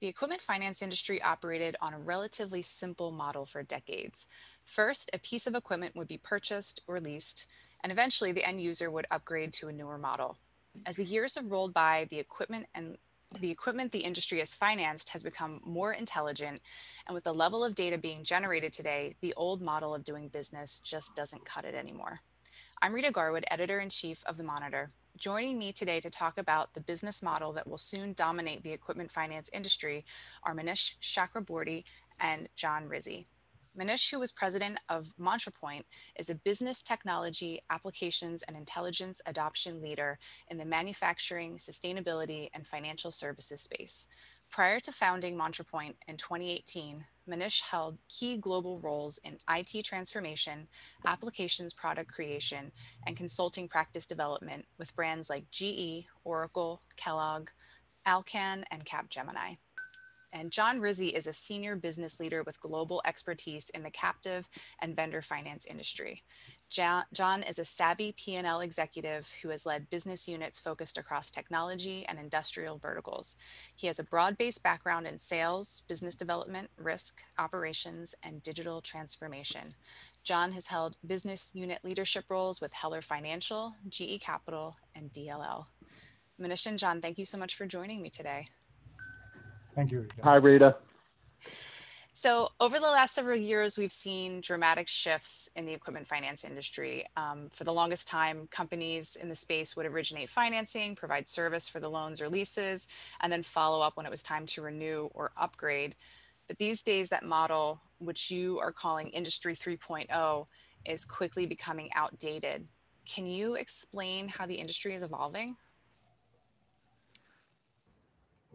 The equipment finance industry operated on a relatively simple model for decades. First, a piece of equipment would be purchased or leased, and eventually the end user would upgrade to a newer model. As the years have rolled by, the equipment and the equipment the industry has financed has become more intelligent, and with the level of data being generated today, the old model of doing business just doesn't cut it anymore. I'm Rita Garwood, editor in chief of The Monitor. Joining me today to talk about the business model that will soon dominate the equipment finance industry are Manish Chakraborty and John Rizzi. Manish, who was president of MantraPoint, is a business technology, applications, and intelligence adoption leader in the manufacturing, sustainability, and financial services space. Prior to founding MantraPoint in 2018, Manish held key global roles in IT transformation, applications product creation, and consulting practice development with brands like GE, Oracle, Kellogg, Alcan, and Capgemini. And John Rizzi is a senior business leader with global expertise in the captive and vendor finance industry. John is a savvy P&L executive who has led business units focused across technology and industrial verticals. He has a broad-based background in sales, business development, risk, operations, and digital transformation. John has held business unit leadership roles with Heller Financial, GE Capital, and DLL. Manish and John, thank you so much for joining me today. Thank you, Rita. Hi, Rita. So, over the last several years, we've seen dramatic shifts in the equipment finance industry. Um, for the longest time, companies in the space would originate financing, provide service for the loans or leases, and then follow up when it was time to renew or upgrade. But these days, that model, which you are calling Industry 3.0, is quickly becoming outdated. Can you explain how the industry is evolving?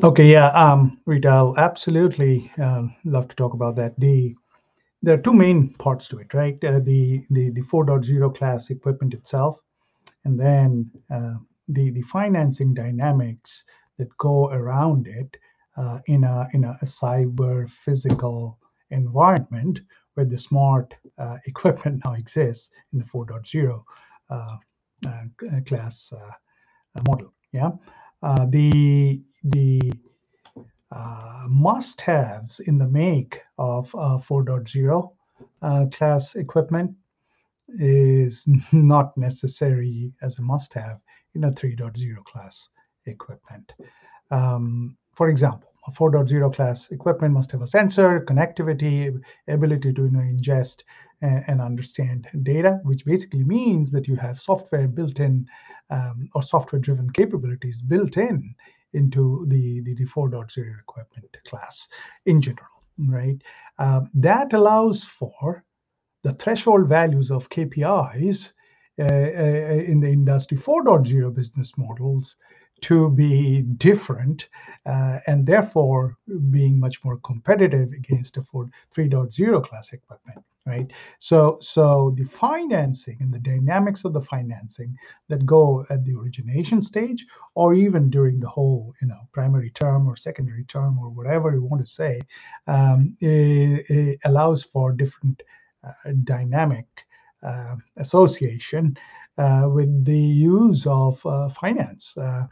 Okay, yeah, um, Rita, I'll absolutely uh, love to talk about that. The there are two main parts to it, right? Uh, the the the 4.0 class equipment itself, and then uh, the the financing dynamics that go around it uh, in a in a, a, cyber physical environment where the smart uh, equipment now exists in the 4.0 uh, class model. Yeah, the the uh, must-haves in the make of uh, 4.0 uh, class equipment is not necessary as a must-have in a 3.0 class equipment. Um, for example, a 4.0 class equipment must have a sensor, connectivity, ability to you know, ingest and, and understand data, which basically means that you have software built in um, or software driven capabilities built in into the, the, the 4.0 equipment class in general, right? Uh, that allows for the threshold values of KPIs uh, uh, in the industry 4.0 business models to be different uh, and therefore being much more competitive against a 4, 3.0 class equipment right? So so the financing and the dynamics of the financing that go at the origination stage or even during the whole you know primary term or secondary term or whatever you want to say um, it, it allows for different uh, dynamic uh, association with the use of uh, finance uh,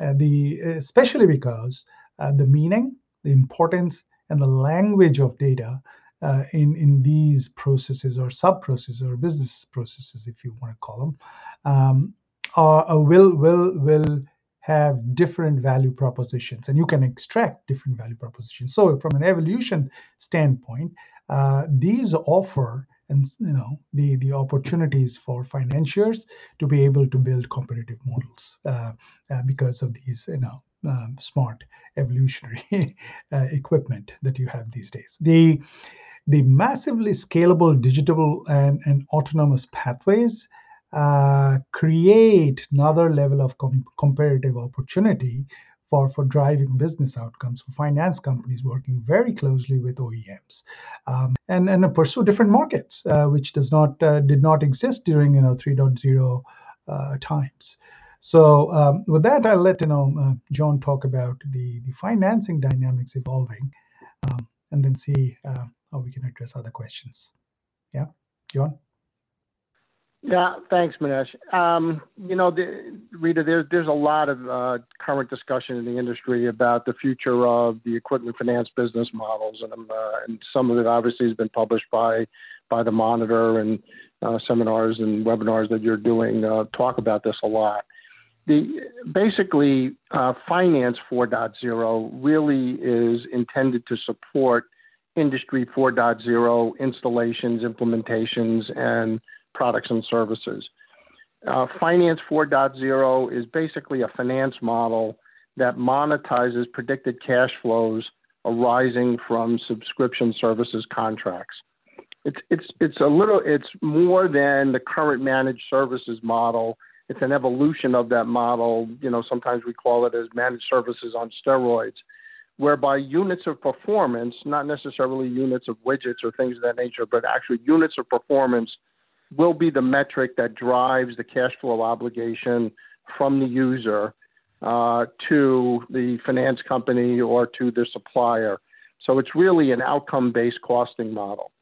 uh, the especially because the meaning the importance and the language of data uh, in in these processes or sub processes or business processes, if you want to call them, um, are, uh, will will will have different value propositions, and you can extract different value propositions. So, from an evolution standpoint, uh, these offer and you know the the opportunities for financiers to be able to build competitive models uh, uh, because of these you know um, smart evolutionary uh, equipment that you have these days. The the massively scalable digital and, and autonomous pathways uh, create another level of com- comparative opportunity for, for driving business outcomes for finance companies working very closely with OEMs um, and, and pursue different markets, uh, which does not uh, did not exist during you know 3.0 uh, times. So um, with that, I'll let you know uh, John talk about the, the financing dynamics evolving, um, and then see uh, how we can address other questions. Yeah, John? Yeah, thanks, Manesh. Um, you know, the, Rita, there's there's a lot of uh, current discussion in the industry about the future of the equipment finance business models, and, um, uh, and some of it obviously has been published by by the Monitor and uh, seminars and webinars that you're doing uh, talk about this a lot. The basically uh, Finance 4.0 really is intended to support Industry 4.0 installations, implementations, and products and services. Uh, finance 4.0 is basically a finance model that monetizes predicted cash flows arising from subscription services contracts. It's, it's, it's a little, it's more than the current managed services model. It's an evolution of that model. You know, sometimes we call it as managed services on steroids, whereby units of performance, not necessarily units of widgets or things of that nature, but actually units of performance will be the metric that drives the cash flow obligation from the user uh, to the finance company or to the supplier. So it's really an outcome based costing model.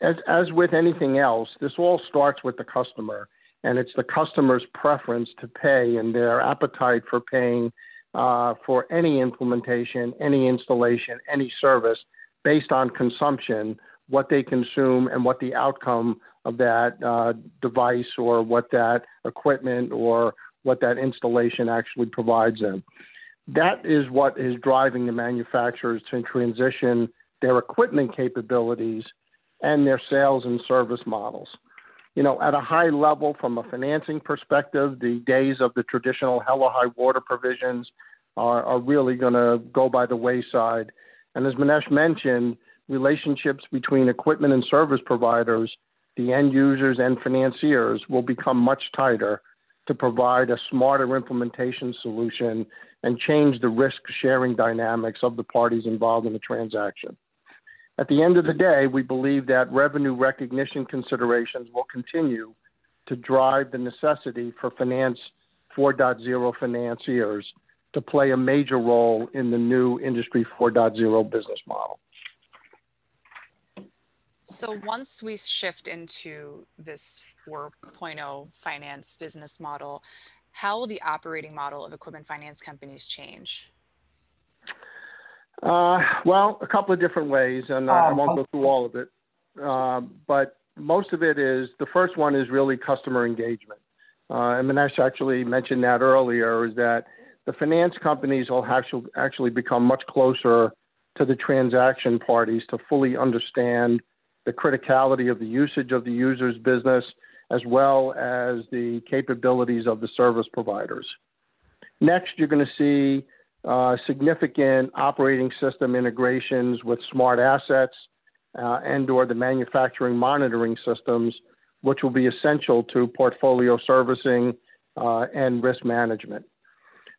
As, as with anything else, this all starts with the customer, and it's the customer's preference to pay and their appetite for paying uh, for any implementation, any installation, any service based on consumption, what they consume, and what the outcome of that uh, device or what that equipment or what that installation actually provides them. That is what is driving the manufacturers to transition their equipment capabilities and their sales and service models. You know, at a high level, from a financing perspective, the days of the traditional hell or high water provisions are, are really going to go by the wayside. And as Manesh mentioned, relationships between equipment and service providers the end users and financiers will become much tighter to provide a smarter implementation solution and change the risk sharing dynamics of the parties involved in the transaction. At the end of the day, we believe that revenue recognition considerations will continue to drive the necessity for Finance 4.0 financiers to play a major role in the new Industry 4.0 business model. So once we shift into this 4.0 finance business model, how will the operating model of equipment finance companies change? Uh, well, a couple of different ways, and uh, I won't go through all of it. Uh, but most of it is the first one is really customer engagement. Uh, and Manesh actually mentioned that earlier is that the finance companies will actually, actually become much closer to the transaction parties to fully understand the criticality of the usage of the user's business, as well as the capabilities of the service providers. Next, you're going to see uh, significant operating system integrations with smart assets uh, and or the manufacturing monitoring systems, which will be essential to portfolio servicing uh, and risk management.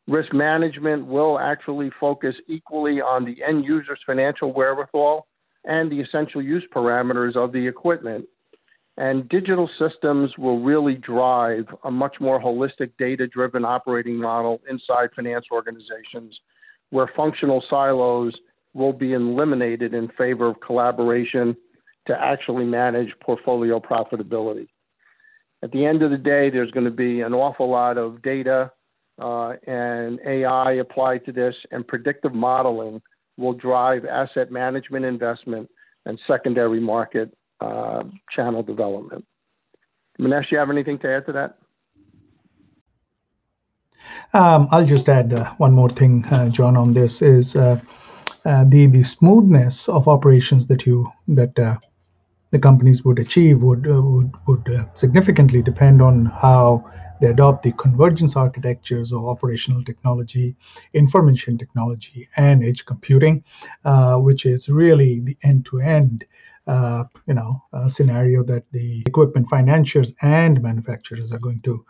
Risk management will actually focus equally on the end user's financial wherewithal and the essential use parameters of the equipment. And digital systems will really drive a much more holistic data driven operating model inside finance organizations where functional silos will be eliminated in favor of collaboration to actually manage portfolio profitability. At the end of the day, there's going to be an awful lot of data uh, and AI applied to this and predictive modeling will drive asset management investment and secondary market uh, channel development. Manesh, you have anything to add to that? Um, I'll just add uh, one more thing, uh, John, on this is uh, uh the the smoothness of operations that you that uh, the companies would achieve would would would significantly depend on how they adopt the convergence architectures of operational technology, information technology, and edge computing, uh, which is really the end-to-end uh, you know, scenario that the equipment financiers and manufacturers are going to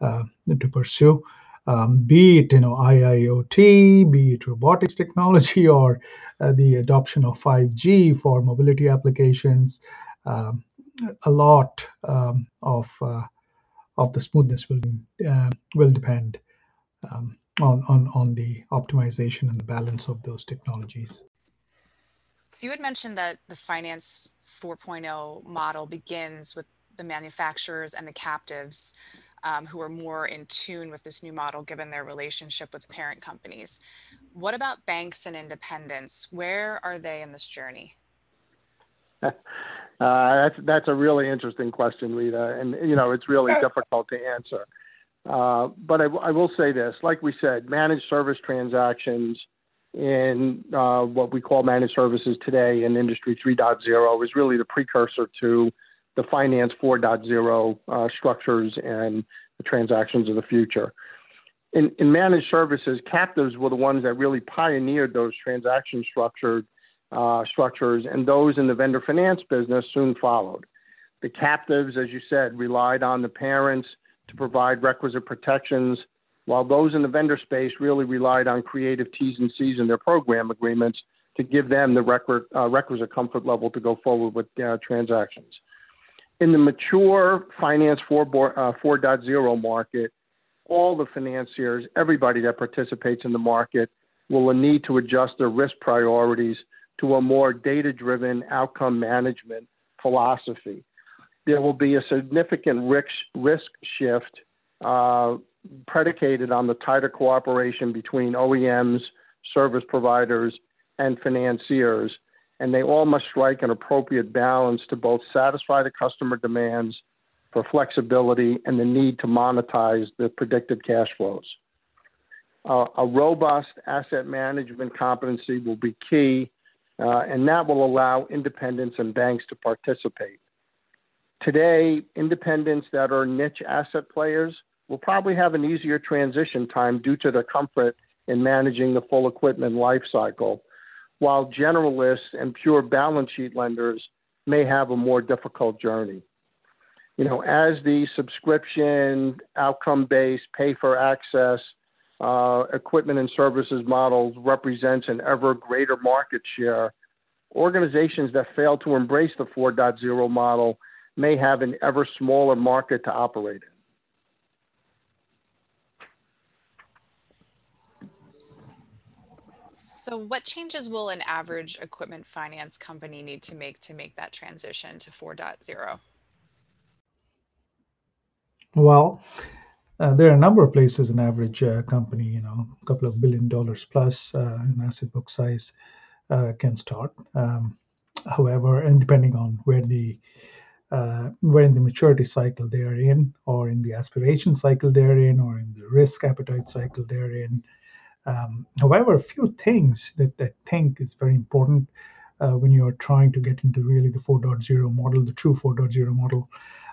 uh, to pursue. Um, be it you know IIoT, be it robotics technology, or uh, the adoption of 5G for mobility applications, um, a lot um, of uh, of the smoothness will uh, will depend um, on, on on the optimization and the balance of those technologies. So you had mentioned that the finance 4.0 model begins with the manufacturers and the captives um, who are more in tune with this new model given their relationship with parent companies. What about banks and independents? Where are they in this journey? Uh, that's that's a really interesting question, Rita, and you know it's really difficult to answer. Uh, but I, I, will say this: like we said, managed service transactions in uh, what we call managed services today in Industry 3.0 is really the precursor to the Finance 4.0 uh, structures and the transactions of the future. In, in, managed services, captives were the ones that really pioneered those transaction structured uh, structures, and those in the vendor finance business soon followed. The captives, as you said, relied on the parents to provide requisite protections, while those in the vendor space really relied on creative T's and C's in their program agreements to give them the requisite, uh, requisite comfort level to go forward with uh, transactions. In the mature Finance 4, uh, 4.0 market, all the financiers, everybody that participates in the market, will need to adjust their risk priorities to a more data driven outcome management philosophy. There will be a significant risk, shift uh, predicated on the tighter cooperation between OEMs, service providers, and financiers and they all must strike an appropriate balance to both satisfy the customer demands for flexibility and the need to monetize the predicted cash flows. Uh, a robust asset management competency will be key, uh, and that will allow independents and banks to participate. Today, independents that are niche asset players will probably have an easier transition time due to their comfort in managing the full equipment life cycle while generalists and pure balance sheet lenders may have a more difficult journey. You know, as the subscription, outcome based, pay for access, uh, equipment and services models represents an ever greater market share, organizations that fail to embrace the 4.0 model may have an ever smaller market to operate in. So what changes will an average equipment finance company need to make to make that transition to 4.0? Well, uh, there are a number of places an average uh, company, you know, a couple of billion dollars plus uh, in asset book size uh, can start. Um, however, and depending on where the uh, where in the maturity cycle they are in, or in the aspiration cycle they're in, or in the risk appetite cycle they're in, um, however, a few things that I think is very important uh, when you're trying to get into really the 4.0 model, the true 4.0 model,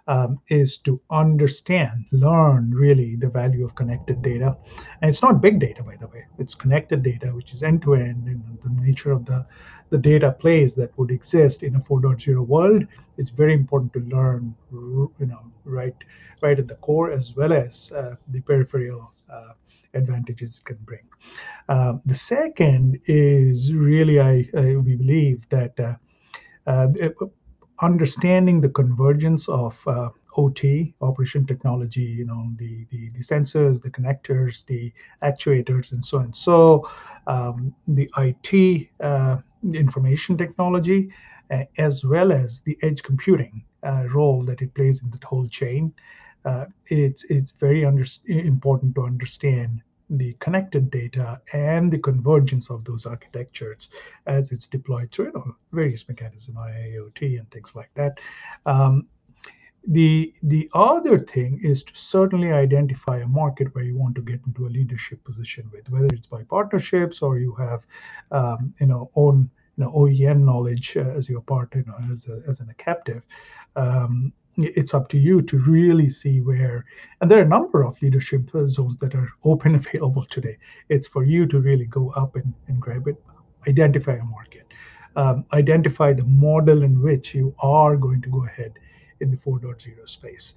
um, is to understand, learn really the value of connected data. And it's not big data, by the way. It's connected data, which is end to end, and the nature of the the data plays that would exist in a 4.0 world. It's very important to learn, you know, right, right at the core as well as uh, the peripheral. Uh, advantages it can bring. Uh, the second is really, I, I we believe that uh, uh, understanding the convergence of uh, OT, operation technology, you know, the, the, the, sensors, the connectors, the actuators, and so on. So um, the IT uh, information technology, uh, as well as the edge computing role that it plays in the whole chain, uh, it's it's very under, important to understand the connected data and the convergence of those architectures as it's deployed through you know, various mechanisms, IIoT and things like that. Um, the the other thing is to certainly identify a market where you want to get into a leadership position with, whether it's by partnerships or you have, um, you know, own you know OEM knowledge uh, as your part, you know, as a, as in a captive. Um, it's up to you to really see where and there are a number of leadership zones that are open available today. It's for you to really go up and, and grab it identify a market. Um, identify the model in which you are going to go ahead in the 4.0 space.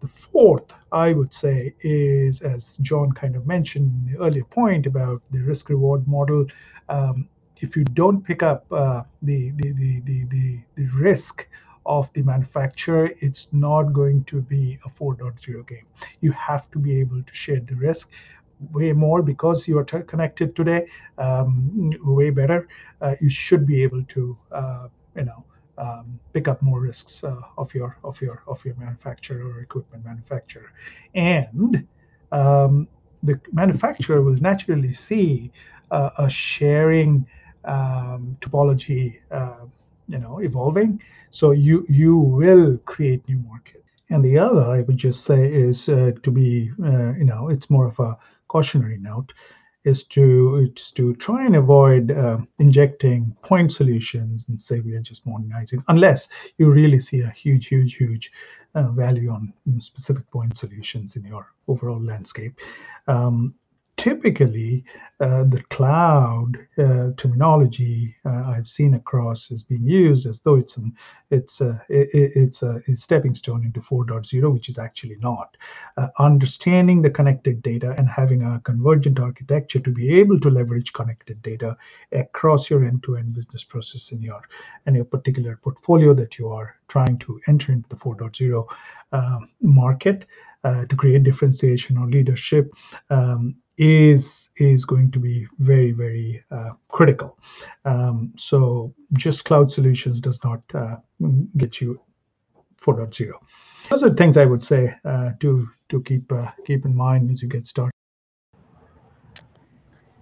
The fourth i would say is as john kind of mentioned in the earlier point about the risk reward model um, if you don't pick up uh, the, the, the, the, the, the risk of the manufacturer, it's not going to be a 4.0 game. You have to be able to share the risk way more because you are t- connected today, um, way better. Uh, you should be able to, uh, you know, um, pick up more risks uh, of your of your of your manufacturer or equipment manufacturer, and um, the manufacturer will naturally see uh, a sharing um, topology, uh, you know, evolving. So you you will create new markets. And the other, I would just say, is uh, to be, uh, you know, it's more of a cautionary note is to is to try and avoid uh, injecting point solutions and say we are just modernizing, unless you really see a huge, huge, huge uh, value on specific point solutions in your overall landscape. Um, typically uh, the cloud uh, terminology uh, I've seen across is being used as though it's an it's a, it, it's a, a, stepping stone into 4.0, which is actually not. Uh, understanding the connected data and having a convergent architecture to be able to leverage connected data across your end-to-end business process in your your particular portfolio that you are trying to enter into the 4.0 um, market. Uh, to create differentiation or leadership um, is is going to be very very uh, critical. Um, so just cloud solutions does not uh, get you 4.0. Those are things I would say uh, to to keep uh, keep in mind as you get started.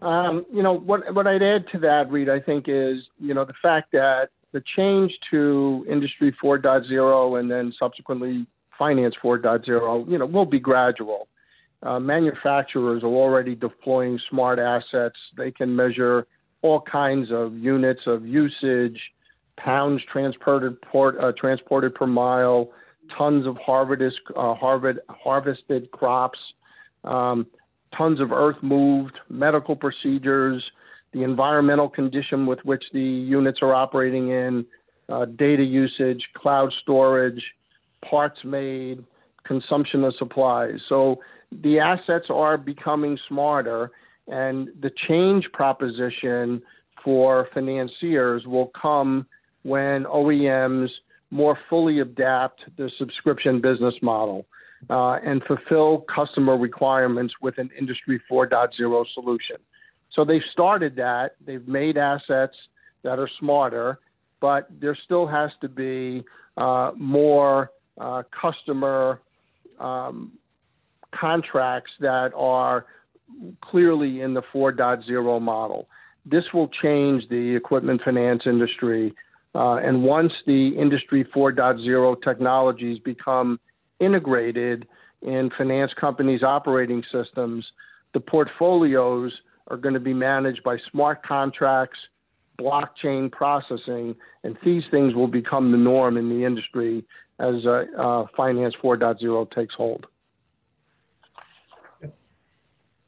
Um, you know what what I'd add to that, Reed, I think is you know the fact that the change to Industry 4.0 and then subsequently Finance 4.0, you know, will be gradual uh, manufacturers are already deploying smart assets. They can measure all kinds of units of usage, pounds transported port, uh, transported per mile, tons of harvested uh, harvest, harvested crops, um, tons of earth moved, medical procedures, the environmental condition with which the units are operating in, uh, data usage, cloud storage, parts made, consumption of supplies. So the assets are becoming smarter, and the change proposition for financiers will come when OEMs more fully adapt the subscription business model uh, and fulfill customer requirements with an Industry 4.0 solution. So they've started that. They've made assets that are smarter, but there still has to be uh, more uh, customer um, contracts that are clearly in the 4.0 model. This will change the equipment finance industry. Uh, and once the Industry 4.0 technologies become integrated in finance companies' operating systems, the portfolios are going to be managed by smart contracts, blockchain processing, and these things will become the norm in the industry as uh, uh, Finance 4.0 takes hold.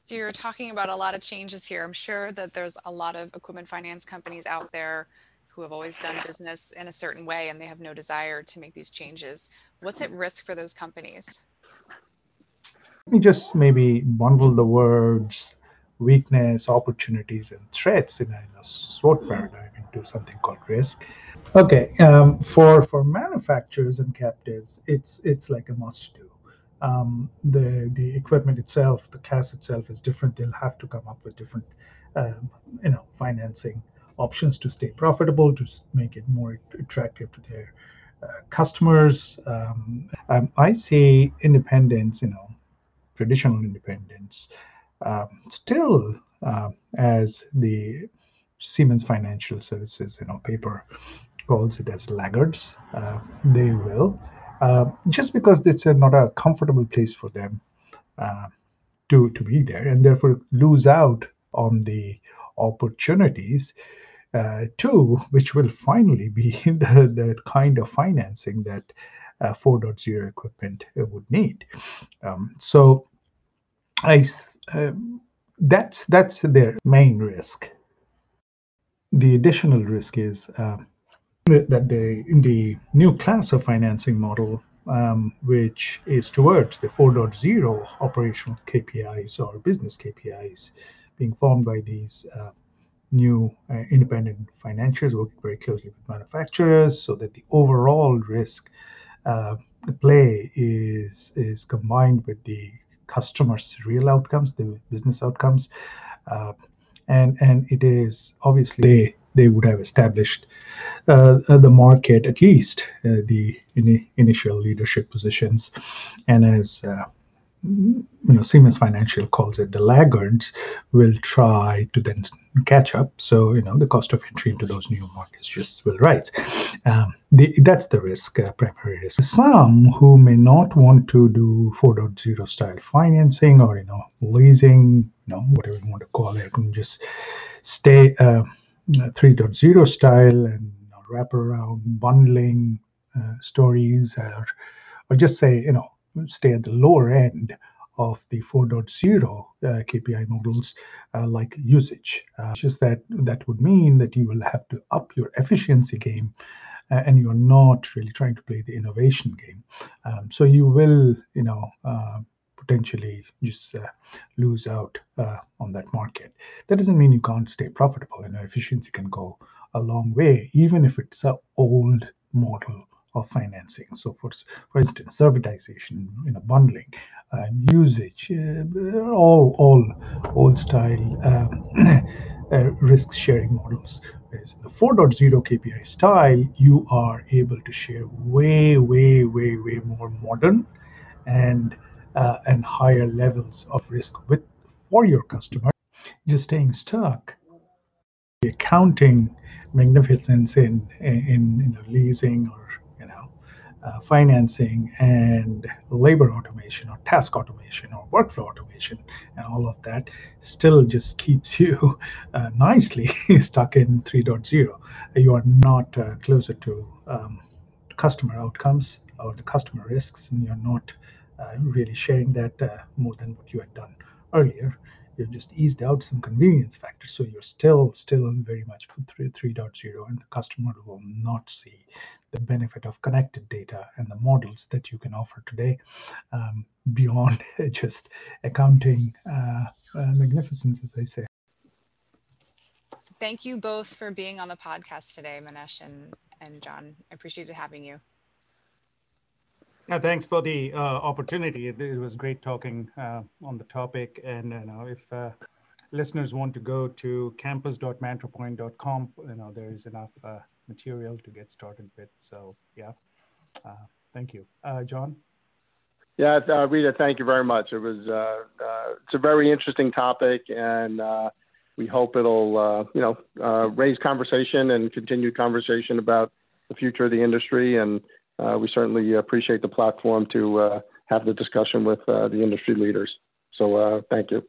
So you're talking about a lot of changes here. I'm sure that there's a lot of equipment finance companies out there who have always done business in a certain way and they have no desire to make these changes. What's at risk for those companies? Let me just maybe bundle the words weakness, opportunities, and threats in a, in a SWOT paradigm into something called risk. Okay, um, for for manufacturers and captives, it's it's like a must do um, the the equipment itself, the class itself is different. They'll have to come up with different, um, you know, financing options to stay profitable, to make it more attractive to their uh, customers. Um, um I see independents, you know, traditional independents, um, still uh, as the Siemens Financial Services, you know, paper calls it as laggards. Uh, they will uh, just because it's a, not a comfortable place for them uh, to to be there, and therefore lose out on the opportunities uh, too, which will finally be the, the kind of financing that uh, 4.0 equipment would need. Um, so, I um, that's that's their main risk. The additional risk is um, that the in the new class of financing model, um, which is towards the 4.0 operational KPIs or business KPIs, being formed by these uh, new uh, independent financiers working very closely with manufacturers, so that the overall risk uh, play is is combined with the customers' real outcomes, the business outcomes, uh, and and it is obviously they, would have established uh, the market, at least uh, the in initial leadership positions, and as you know, Siemens Financial calls it the laggards will try to then catch up. So, you know, the cost of entry into those new markets just will rise. Um, the, that's the risk, uh, primary risk. Some who may not want to do 4.0 style financing or, you know, leasing, you know, whatever you want to call it, and just stay uh, 3.0 style and wrap around bundling uh, stories or, or just say, you know, stay at the lower end of the 4.0 uh, KPI models uh, like usage. Uh, just that that would mean that you will have to up your efficiency game uh, and you're not really trying to play the innovation game. Um, so you will, you know, uh, potentially just uh, lose out on that market. That doesn't mean you can't stay profitable. You know, efficiency can go a long way, even if it's an old model of financing. So, for for instance, servitization, you know, bundling, uh, usage, uh, all all old style um, uh, risk sharing models. Whereas in the 4.0 KPI style, you are able to share way, way, way, way more modern and uh, and higher levels of risk with for your customer. Just staying stuck the accounting magnificence in in, in leasing or you uh, financing and labor automation or task automation or workflow automation and all of that still just keeps you uh, nicely stuck in 3.0 you are not uh, closer to um, customer outcomes or the customer risks and you're not really sharing that uh, more than what you had done earlier you've just eased out some convenience factors so you're still still very much 3, 3.0 and the customer will not see the benefit of connected data and the models that you can offer today um, beyond just accounting uh, uh, magnificence, as I say. Thank you both for being on the podcast today, Manish and, and John. I appreciated having you. Yeah, thanks for the uh, opportunity. It, it, was great talking uh, on the topic. And you know, if uh, listeners want to go to campus.mantrapoint.com, you know, there is enough uh, material to get started with. So yeah, uh, thank you, uh, John. Yeah, Rita, thank you very much. It was it's a very interesting topic, and we hope it'll you know raise conversation and continued conversation about the future of the industry. And Uh, we certainly appreciate the platform to uh, have the discussion with uh, the industry leaders. So thank you.